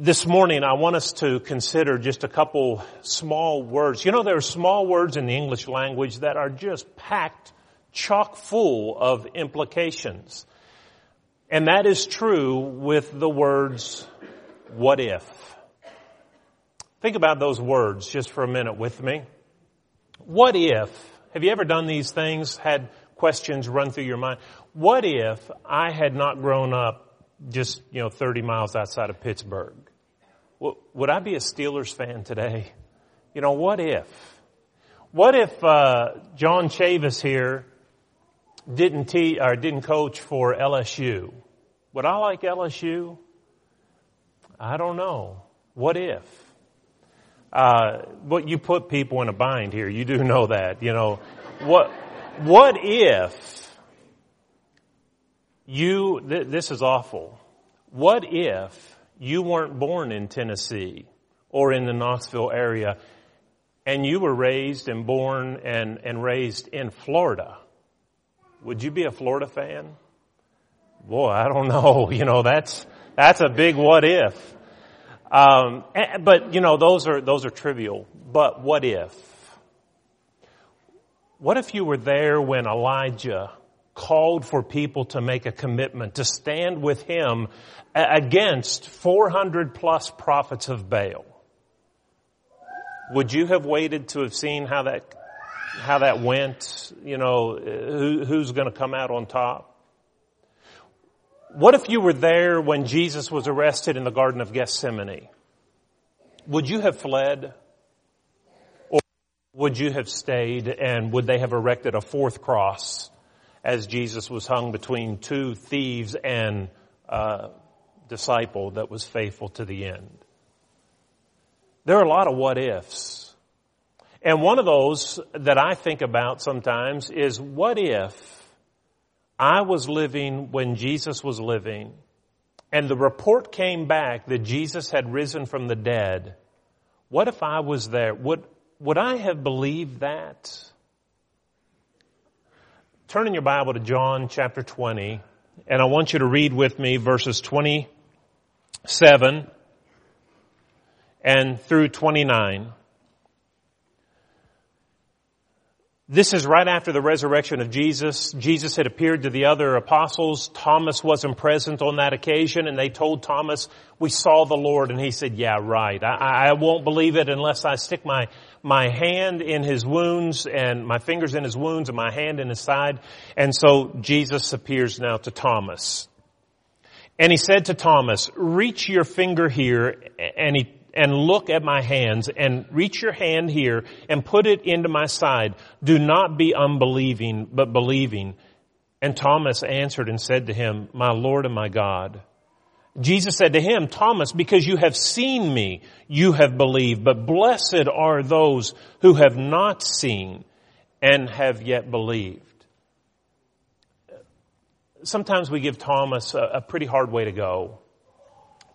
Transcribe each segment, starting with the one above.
This morning I want us to consider just a couple small words. You know, there are small words in the English language that are just packed chock full of implications. And that is true with the words, what if? Think about those words just for a minute with me. What if, have you ever done these things, had questions run through your mind? What if I had not grown up just, you know, 30 miles outside of Pittsburgh? Would I be a Steelers fan today? You know, what if? What if uh, John Chavis here didn't te- or didn't coach for LSU? Would I like LSU? I don't know. What if? Uh, but you put people in a bind here. You do know that. You know, what? What if you? Th- this is awful. What if you weren't born in Tennessee or in the Knoxville area and you were raised and born and, and raised in Florida, would you be a Florida fan? Boy, I don't know. You know, that's, that's a big what if. Um, but you know, those are, those are trivial. But what if? What if you were there when Elijah called for people to make a commitment to stand with him against 400 plus prophets of Baal. Would you have waited to have seen how that, how that went? You know, who, who's going to come out on top? What if you were there when Jesus was arrested in the Garden of Gethsemane? Would you have fled? Or would you have stayed and would they have erected a fourth cross as Jesus was hung between two thieves and uh, disciple that was faithful to the end. There are a lot of what ifs. And one of those that I think about sometimes is what if I was living when Jesus was living and the report came back that Jesus had risen from the dead? What if I was there? Would, would I have believed that? Turn in your Bible to John chapter 20, and I want you to read with me verses 27 and through 29. This is right after the resurrection of Jesus. Jesus had appeared to the other apostles. Thomas wasn't present on that occasion and they told Thomas, we saw the Lord. And he said, yeah, right. I, I won't believe it unless I stick my, my hand in his wounds and my fingers in his wounds and my hand in his side. And so Jesus appears now to Thomas. And he said to Thomas, reach your finger here and he and look at my hands and reach your hand here and put it into my side. Do not be unbelieving, but believing. And Thomas answered and said to him, my Lord and my God. Jesus said to him, Thomas, because you have seen me, you have believed, but blessed are those who have not seen and have yet believed. Sometimes we give Thomas a, a pretty hard way to go.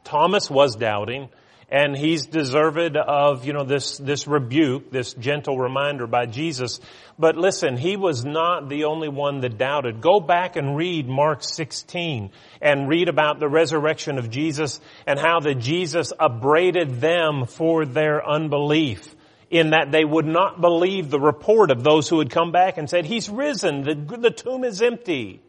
Thomas was doubting and he's deserved of, you know, this, this rebuke, this gentle reminder by Jesus. But listen, he was not the only one that doubted. Go back and read Mark 16 and read about the resurrection of Jesus and how that Jesus upbraided them for their unbelief in that they would not believe the report of those who had come back and said, He's risen, the, the tomb is empty.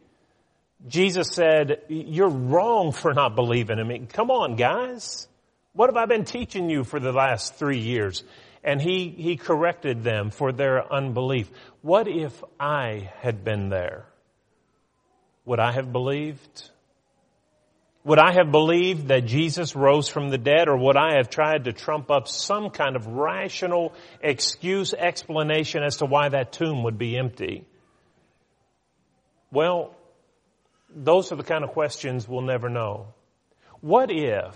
Jesus said, you're wrong for not believing him. Come on, guys. What have I been teaching you for the last three years? And he, he corrected them for their unbelief. What if I had been there? Would I have believed? Would I have believed that Jesus rose from the dead or would I have tried to trump up some kind of rational excuse, explanation as to why that tomb would be empty? Well, those are the kind of questions we'll never know. What if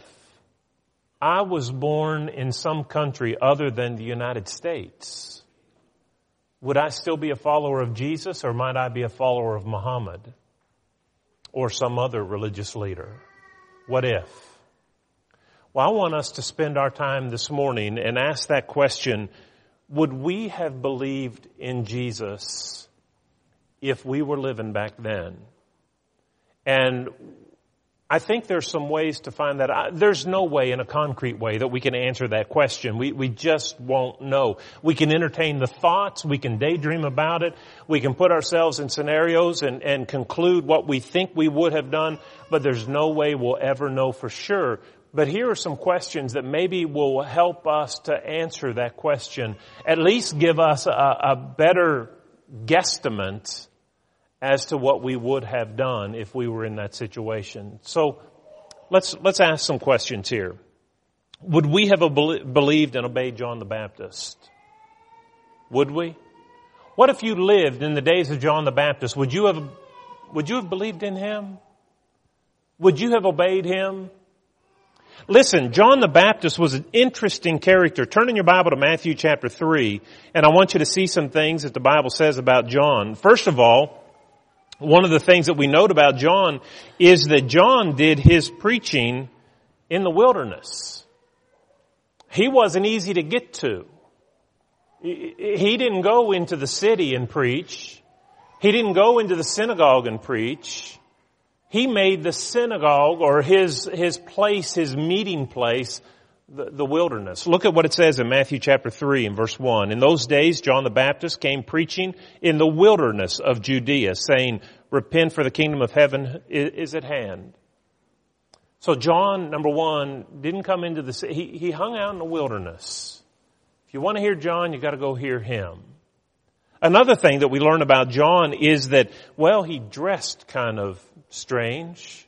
I was born in some country other than the United States, would I still be a follower of Jesus or might I be a follower of Muhammad or some other religious leader? What if? Well, I want us to spend our time this morning and ask that question, would we have believed in Jesus if we were living back then? And I think there's some ways to find that. I, there's no way in a concrete way that we can answer that question. We, we just won't know. We can entertain the thoughts. We can daydream about it. We can put ourselves in scenarios and, and conclude what we think we would have done, but there's no way we'll ever know for sure. But here are some questions that maybe will help us to answer that question. At least give us a, a better guesstimate as to what we would have done if we were in that situation. So let's, let's ask some questions here. Would we have believed and obeyed John the Baptist? Would we? What if you lived in the days of John the Baptist? Would you have, would you have believed in him? Would you have obeyed him? Listen, John the Baptist was an interesting character. Turn in your Bible to Matthew chapter 3, and I want you to see some things that the Bible says about John. First of all, one of the things that we note about John is that John did his preaching in the wilderness. He wasn't easy to get to. He didn't go into the city and preach. He didn't go into the synagogue and preach. He made the synagogue or his, his place, his meeting place, the, the, wilderness. Look at what it says in Matthew chapter 3 and verse 1. In those days, John the Baptist came preaching in the wilderness of Judea, saying, repent for the kingdom of heaven is, at hand. So John, number one, didn't come into the city. He, he hung out in the wilderness. If you want to hear John, you gotta go hear him. Another thing that we learn about John is that, well, he dressed kind of strange.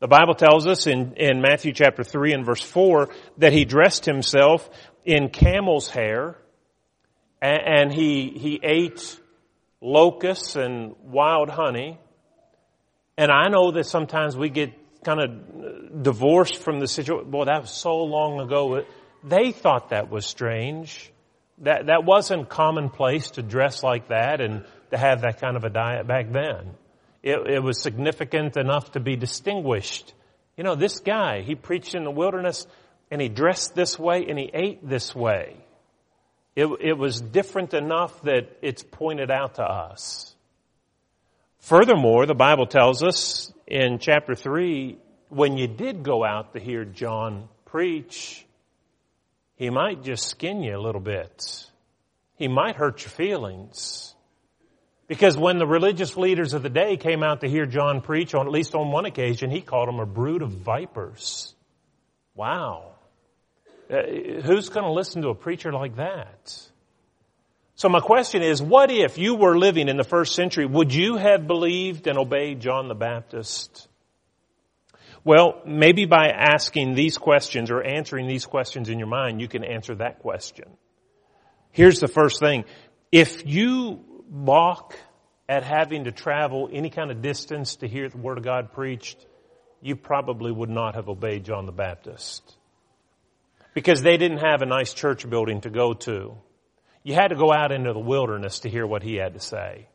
The Bible tells us in, in Matthew chapter 3 and verse 4 that he dressed himself in camel's hair and, and he, he ate locusts and wild honey. And I know that sometimes we get kind of divorced from the situation. Boy, that was so long ago. They thought that was strange. That, that wasn't commonplace to dress like that and to have that kind of a diet back then. It, it was significant enough to be distinguished. You know, this guy, he preached in the wilderness and he dressed this way and he ate this way. It, it was different enough that it's pointed out to us. Furthermore, the Bible tells us in chapter 3, when you did go out to hear John preach, he might just skin you a little bit. He might hurt your feelings. Because when the religious leaders of the day came out to hear John preach, on at least on one occasion, he called them a brood of vipers. Wow. Uh, who's going to listen to a preacher like that? So my question is, what if you were living in the first century, would you have believed and obeyed John the Baptist? Well, maybe by asking these questions or answering these questions in your mind, you can answer that question. Here's the first thing. If you balk at having to travel any kind of distance to hear the Word of God preached, you probably would not have obeyed John the Baptist. Because they didn't have a nice church building to go to. You had to go out into the wilderness to hear what he had to say.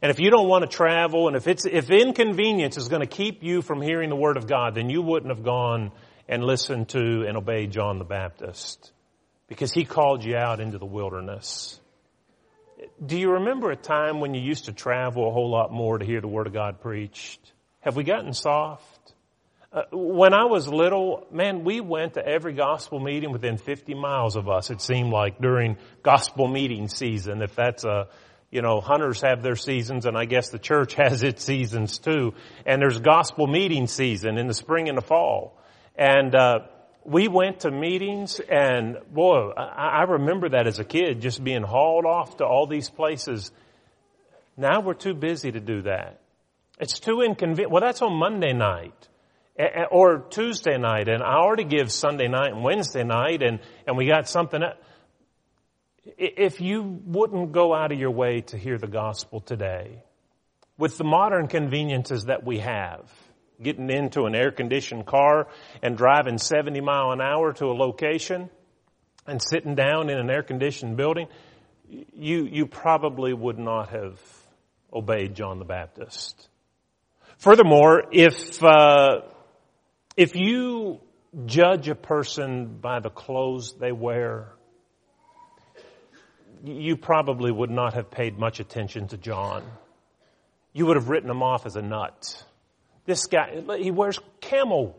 And if you don't want to travel and if it's, if inconvenience is going to keep you from hearing the Word of God, then you wouldn't have gone and listened to and obeyed John the Baptist. Because he called you out into the wilderness. Do you remember a time when you used to travel a whole lot more to hear the Word of God preached? Have we gotten soft? Uh, when I was little, man, we went to every gospel meeting within 50 miles of us, it seemed like, during gospel meeting season. If that's a, you know, hunters have their seasons and I guess the church has its seasons too. And there's gospel meeting season in the spring and the fall. And, uh, we went to meetings and boy, I, I remember that as a kid, just being hauled off to all these places. Now we're too busy to do that. It's too inconvenient. Well, that's on Monday night or Tuesday night, and I already give Sunday night and Wednesday night, and, and we got something. If you wouldn't go out of your way to hear the gospel today, with the modern conveniences that we have, getting into an air conditioned car and driving 70 mile an hour to a location and sitting down in an air conditioned building, you, you probably would not have obeyed John the Baptist. Furthermore, if, uh, if you judge a person by the clothes they wear, you probably would not have paid much attention to John. You would have written him off as a nut This guy, he wears camel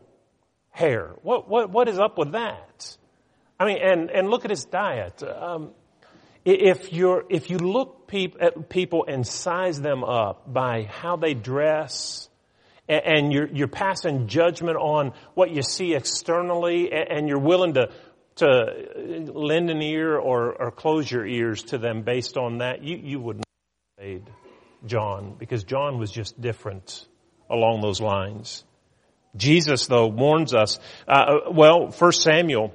hair. What, what, what is up with that? I mean, and, and look at his diet. Um, if you're, if you look peop, at people and size them up by how they dress, and, and you're, you're passing judgment on what you see externally, and, and you're willing to, to lend an ear or, or close your ears to them based on that, you, you would not have made John, because John was just different along those lines. Jesus, though, warns us. Uh, well, First Samuel,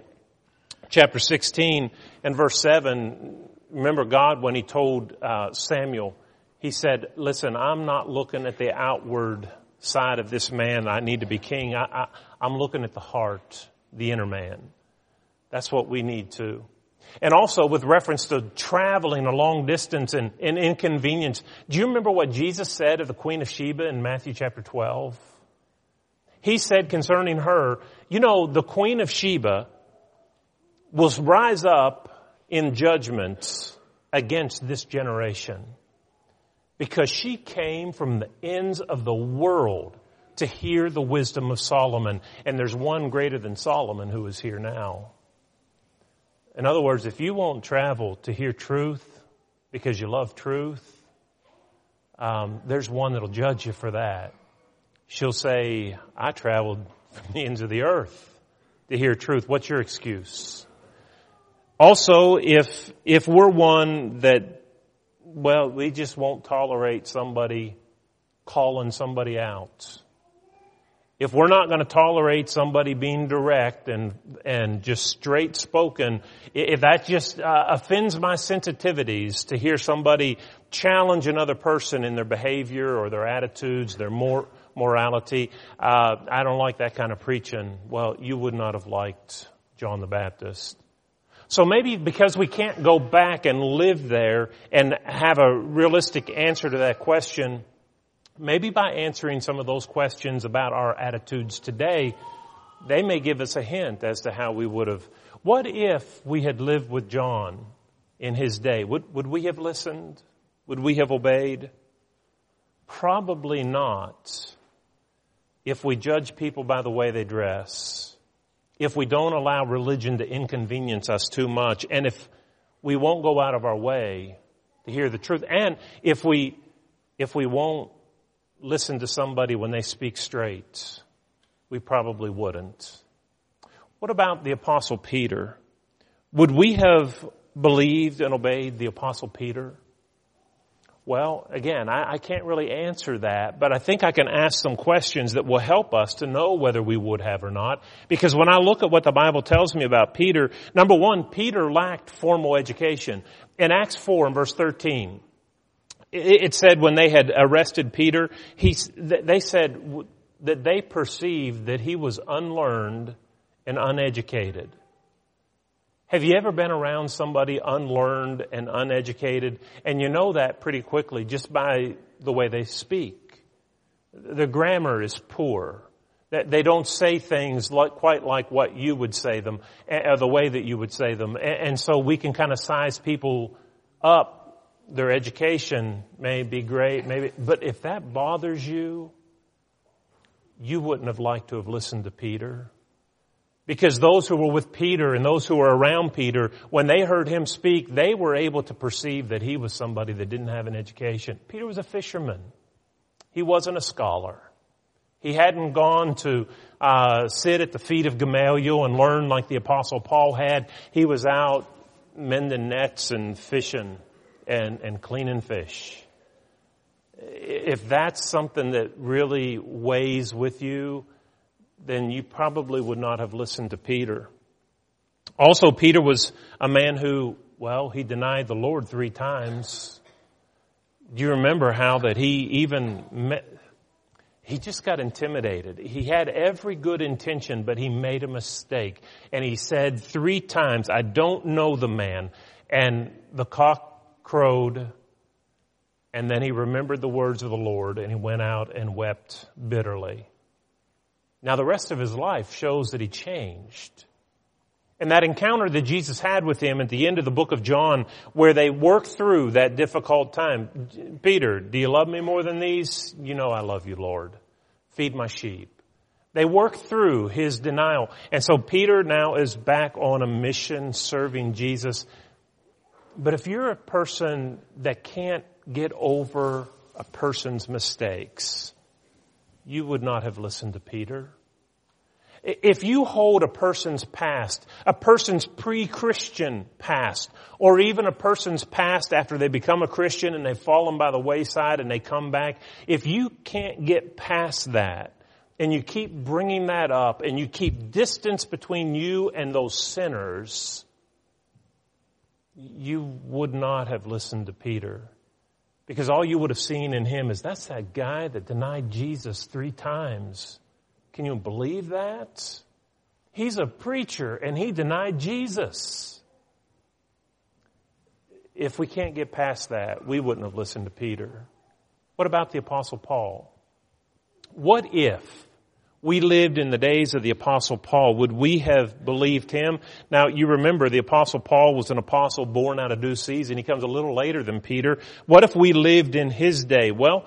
chapter 16 and verse 7. Remember God when He told uh, Samuel, He said, "Listen, I'm not looking at the outward side of this man. I need to be king. I, I, I'm looking at the heart, the inner man. That's what we need to." And also with reference to traveling a long distance and, and inconvenience. Do you remember what Jesus said of the Queen of Sheba in Matthew chapter 12? He said concerning her, you know, the Queen of Sheba will rise up in judgment against this generation because she came from the ends of the world to hear the wisdom of Solomon. And there's one greater than Solomon who is here now. In other words, if you won't travel to hear truth because you love truth, um, there's one that'll judge you for that. She'll say, I traveled from the ends of the earth to hear truth. What's your excuse? Also, if, if we're one that, well, we just won't tolerate somebody calling somebody out if we're not going to tolerate somebody being direct and and just straight spoken, if that just uh, offends my sensitivities to hear somebody challenge another person in their behavior or their attitudes, their mor- morality, uh, I don't like that kind of preaching. Well, you would not have liked John the Baptist. So maybe because we can't go back and live there and have a realistic answer to that question, Maybe by answering some of those questions about our attitudes today, they may give us a hint as to how we would have. What if we had lived with John in his day? Would, would we have listened? Would we have obeyed? Probably not. If we judge people by the way they dress, if we don't allow religion to inconvenience us too much, and if we won't go out of our way to hear the truth, and if we, if we won't listen to somebody when they speak straight? We probably wouldn't. What about the apostle Peter? Would we have believed and obeyed the apostle Peter? Well, again, I, I, can't really answer that, but I think I can ask some questions that will help us to know whether we would have or not. Because when I look at what the Bible tells me about Peter, number one, Peter lacked formal education. In Acts 4 and verse 13, it said when they had arrested Peter, he, they said that they perceived that he was unlearned and uneducated. Have you ever been around somebody unlearned and uneducated? And you know that pretty quickly just by the way they speak. The grammar is poor. They don't say things like, quite like what you would say them, or the way that you would say them. And so we can kind of size people up their education may be great, maybe, but if that bothers you, you wouldn't have liked to have listened to Peter. Because those who were with Peter and those who were around Peter, when they heard him speak, they were able to perceive that he was somebody that didn't have an education. Peter was a fisherman. He wasn't a scholar. He hadn't gone to uh, sit at the feet of Gamaliel and learn like the Apostle Paul had. He was out mending nets and fishing and, and cleaning fish. If that's something that really weighs with you, then you probably would not have listened to Peter. Also, Peter was a man who, well, he denied the Lord three times. Do you remember how that he even met, he just got intimidated. He had every good intention, but he made a mistake. And he said three times, I don't know the man. And the cock crowed, and then he remembered the words of the Lord and he went out and wept bitterly. Now the rest of his life shows that he changed. And that encounter that Jesus had with him at the end of the book of John, where they worked through that difficult time. Peter, do you love me more than these? You know I love you, Lord. feed my sheep. They work through his denial. And so Peter now is back on a mission serving Jesus. But if you're a person that can't get over a person's mistakes, you would not have listened to Peter. If you hold a person's past, a person's pre-Christian past, or even a person's past after they become a Christian and they've fallen by the wayside and they come back, if you can't get past that, and you keep bringing that up and you keep distance between you and those sinners, you would not have listened to Peter. Because all you would have seen in him is that's that guy that denied Jesus three times. Can you believe that? He's a preacher and he denied Jesus. If we can't get past that, we wouldn't have listened to Peter. What about the apostle Paul? What if we lived in the days of the apostle Paul? Would we have believed him? Now you remember the apostle Paul was an apostle born out of due season. He comes a little later than Peter. What if we lived in his day? Well,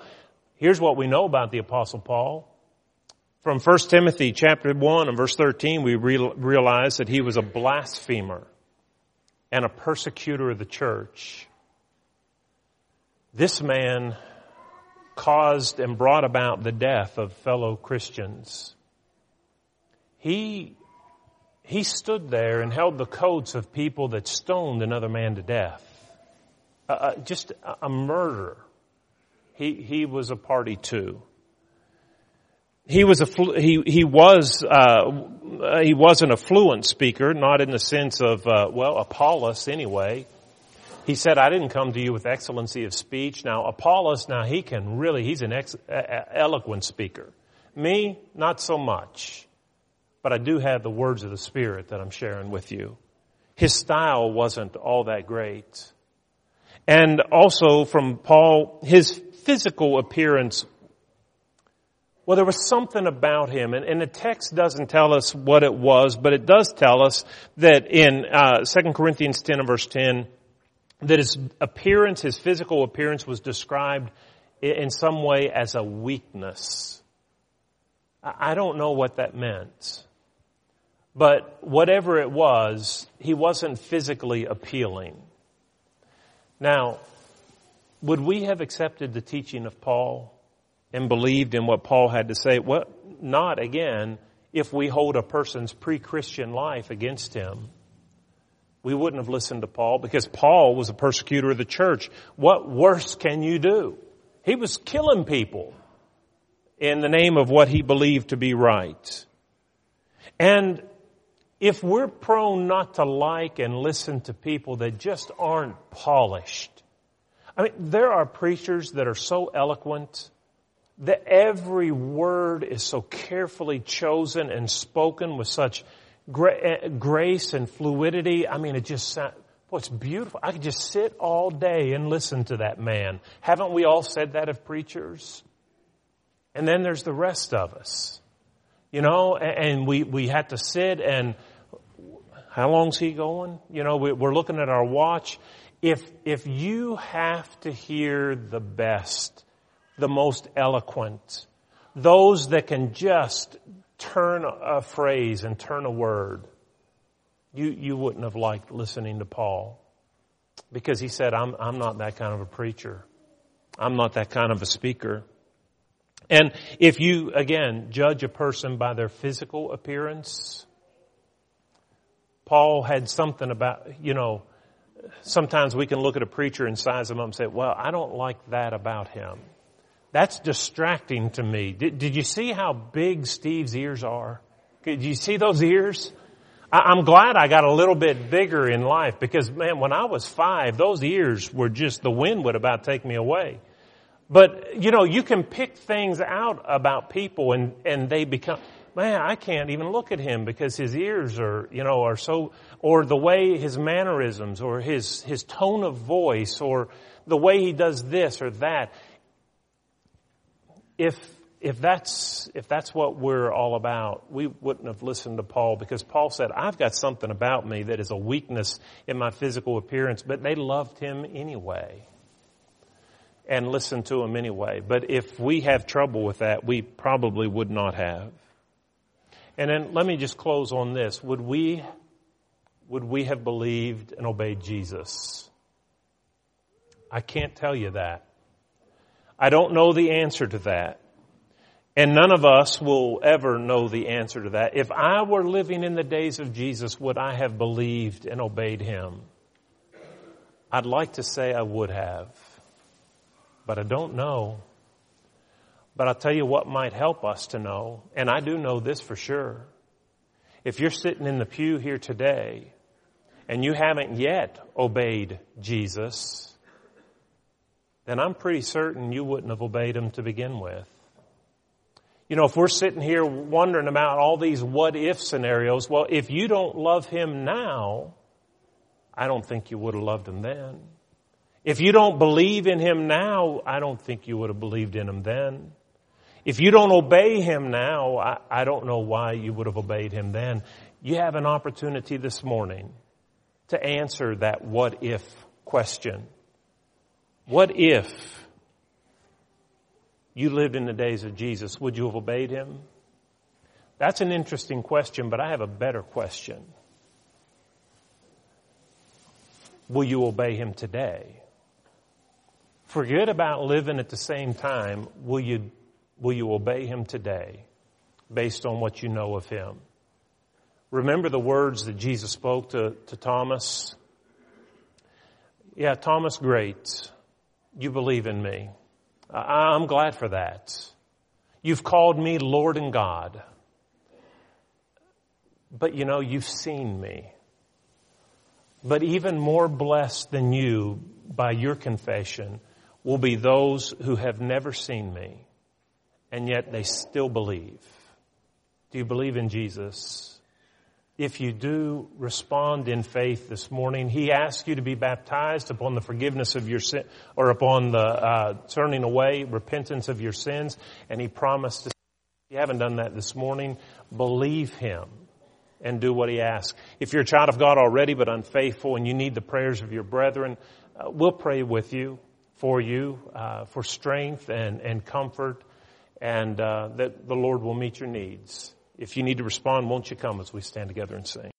here's what we know about the apostle Paul. From 1 Timothy chapter 1 and verse 13, we realize that he was a blasphemer and a persecutor of the church. This man caused and brought about the death of fellow Christians. He, he stood there and held the coats of people that stoned another man to death. Uh, uh just a murder. He, he was a party too he was a he he was uh, he wasn't a fluent speaker, not in the sense of uh, well Apollos anyway. He said, "I didn't come to you with excellency of speech." Now Apollos, now he can really he's an ex, eloquent speaker. Me, not so much, but I do have the words of the Spirit that I'm sharing with you. His style wasn't all that great, and also from Paul, his physical appearance well, there was something about him, and, and, the text doesn't tell us what it was, but it does tell us that in uh, 2 Corinthians 10 and verse 10, that his appearance, his physical appearance was described in some way as a weakness. I don't know what that meant. But whatever it was, he wasn't physically appealing. Now, would we have accepted the teaching of Paul? and believed in what Paul had to say. Well, not again if we hold a person's pre-Christian life against him. We wouldn't have listened to Paul because Paul was a persecutor of the church. What worse can you do? He was killing people in the name of what he believed to be right. And if we're prone not to like and listen to people that just aren't polished, I mean, there are preachers that are so eloquent that every word is so carefully chosen and spoken with such Eh, grace and fluidity. I mean, it just sounds, it's beautiful. I could just sit all day and listen to that man. Haven't we all said that of preachers? And then there's the rest of us. You know, and we, we had to sit and how long's he going? You know, we're looking at our watch. If, if you have to hear the best, the most eloquent, those that can just turn a phrase and turn a word. You, you wouldn't have liked listening to Paul because he said, I'm, I'm not that kind of a preacher. I'm not that kind of a speaker. And if you, again, judge a person by their physical appearance, Paul had something about, you know, sometimes we can look at a preacher and size him up and say, well, I don't like that about him. That's distracting to me. Did, did you see how big Steve's ears are? Did you see those ears? I, am glad I got a little bit bigger in life because man, when I was five, those ears were just, the wind would about take me away. But, you know, you can pick things out about people and, and they become, man, I can't even look at him because his ears are, you know, are so, or the way his mannerisms or his, his tone of voice or the way he does this or that if if that's if that's what we're all about, we wouldn't have listened to Paul because Paul said, "I've got something about me that is a weakness in my physical appearance," but they loved him anyway. and listened to him anyway. But if we have trouble with that, we probably would not have. And then let me just close on this. Would we, would we have believed and obeyed Jesus? I can't tell you that. I don't know the answer to that. And none of us will ever know the answer to that. If I were living in the days of Jesus, would I have believed and obeyed him? I'd like to say I would have, but I don't know. But I'll tell you what might help us to know, and I do know this for sure. If you're sitting in the pew here today and you haven't yet obeyed Jesus, then I'm pretty certain you wouldn't have obeyed him to begin with. You know, if we're sitting here wondering about all these what if scenarios, well, if you don't love him now, I don't think you would have loved him then. If you don't believe in him now, I don't think you would have believed in him then. If you don't obey him now, I, I don't know why you would have obeyed him then. You have an opportunity this morning to answer that what if question. What if you lived in the days of Jesus? Would you have obeyed him? That's an interesting question, but I have a better question. Will you obey him today? Forget about living at the same time. Will you, will you obey him today based on what you know of him? Remember the words that Jesus spoke to, to Thomas? Yeah, Thomas, great you believe in me. I'm glad for that. You've called me Lord and God. But you know, you've seen me. But even more blessed than you by your confession will be those who have never seen me and yet they still believe. Do you believe in Jesus? If you do respond in faith this morning, He asks you to be baptized upon the forgiveness of your sin, or upon the uh, turning away, repentance of your sins, and He promised to. If you haven't done that this morning, believe Him and do what He asks. If you're a child of God already but unfaithful and you need the prayers of your brethren, uh, we'll pray with you, for you, uh, for strength and, and comfort, and uh, that the Lord will meet your needs. If you need to respond, won't you come as we stand together and sing?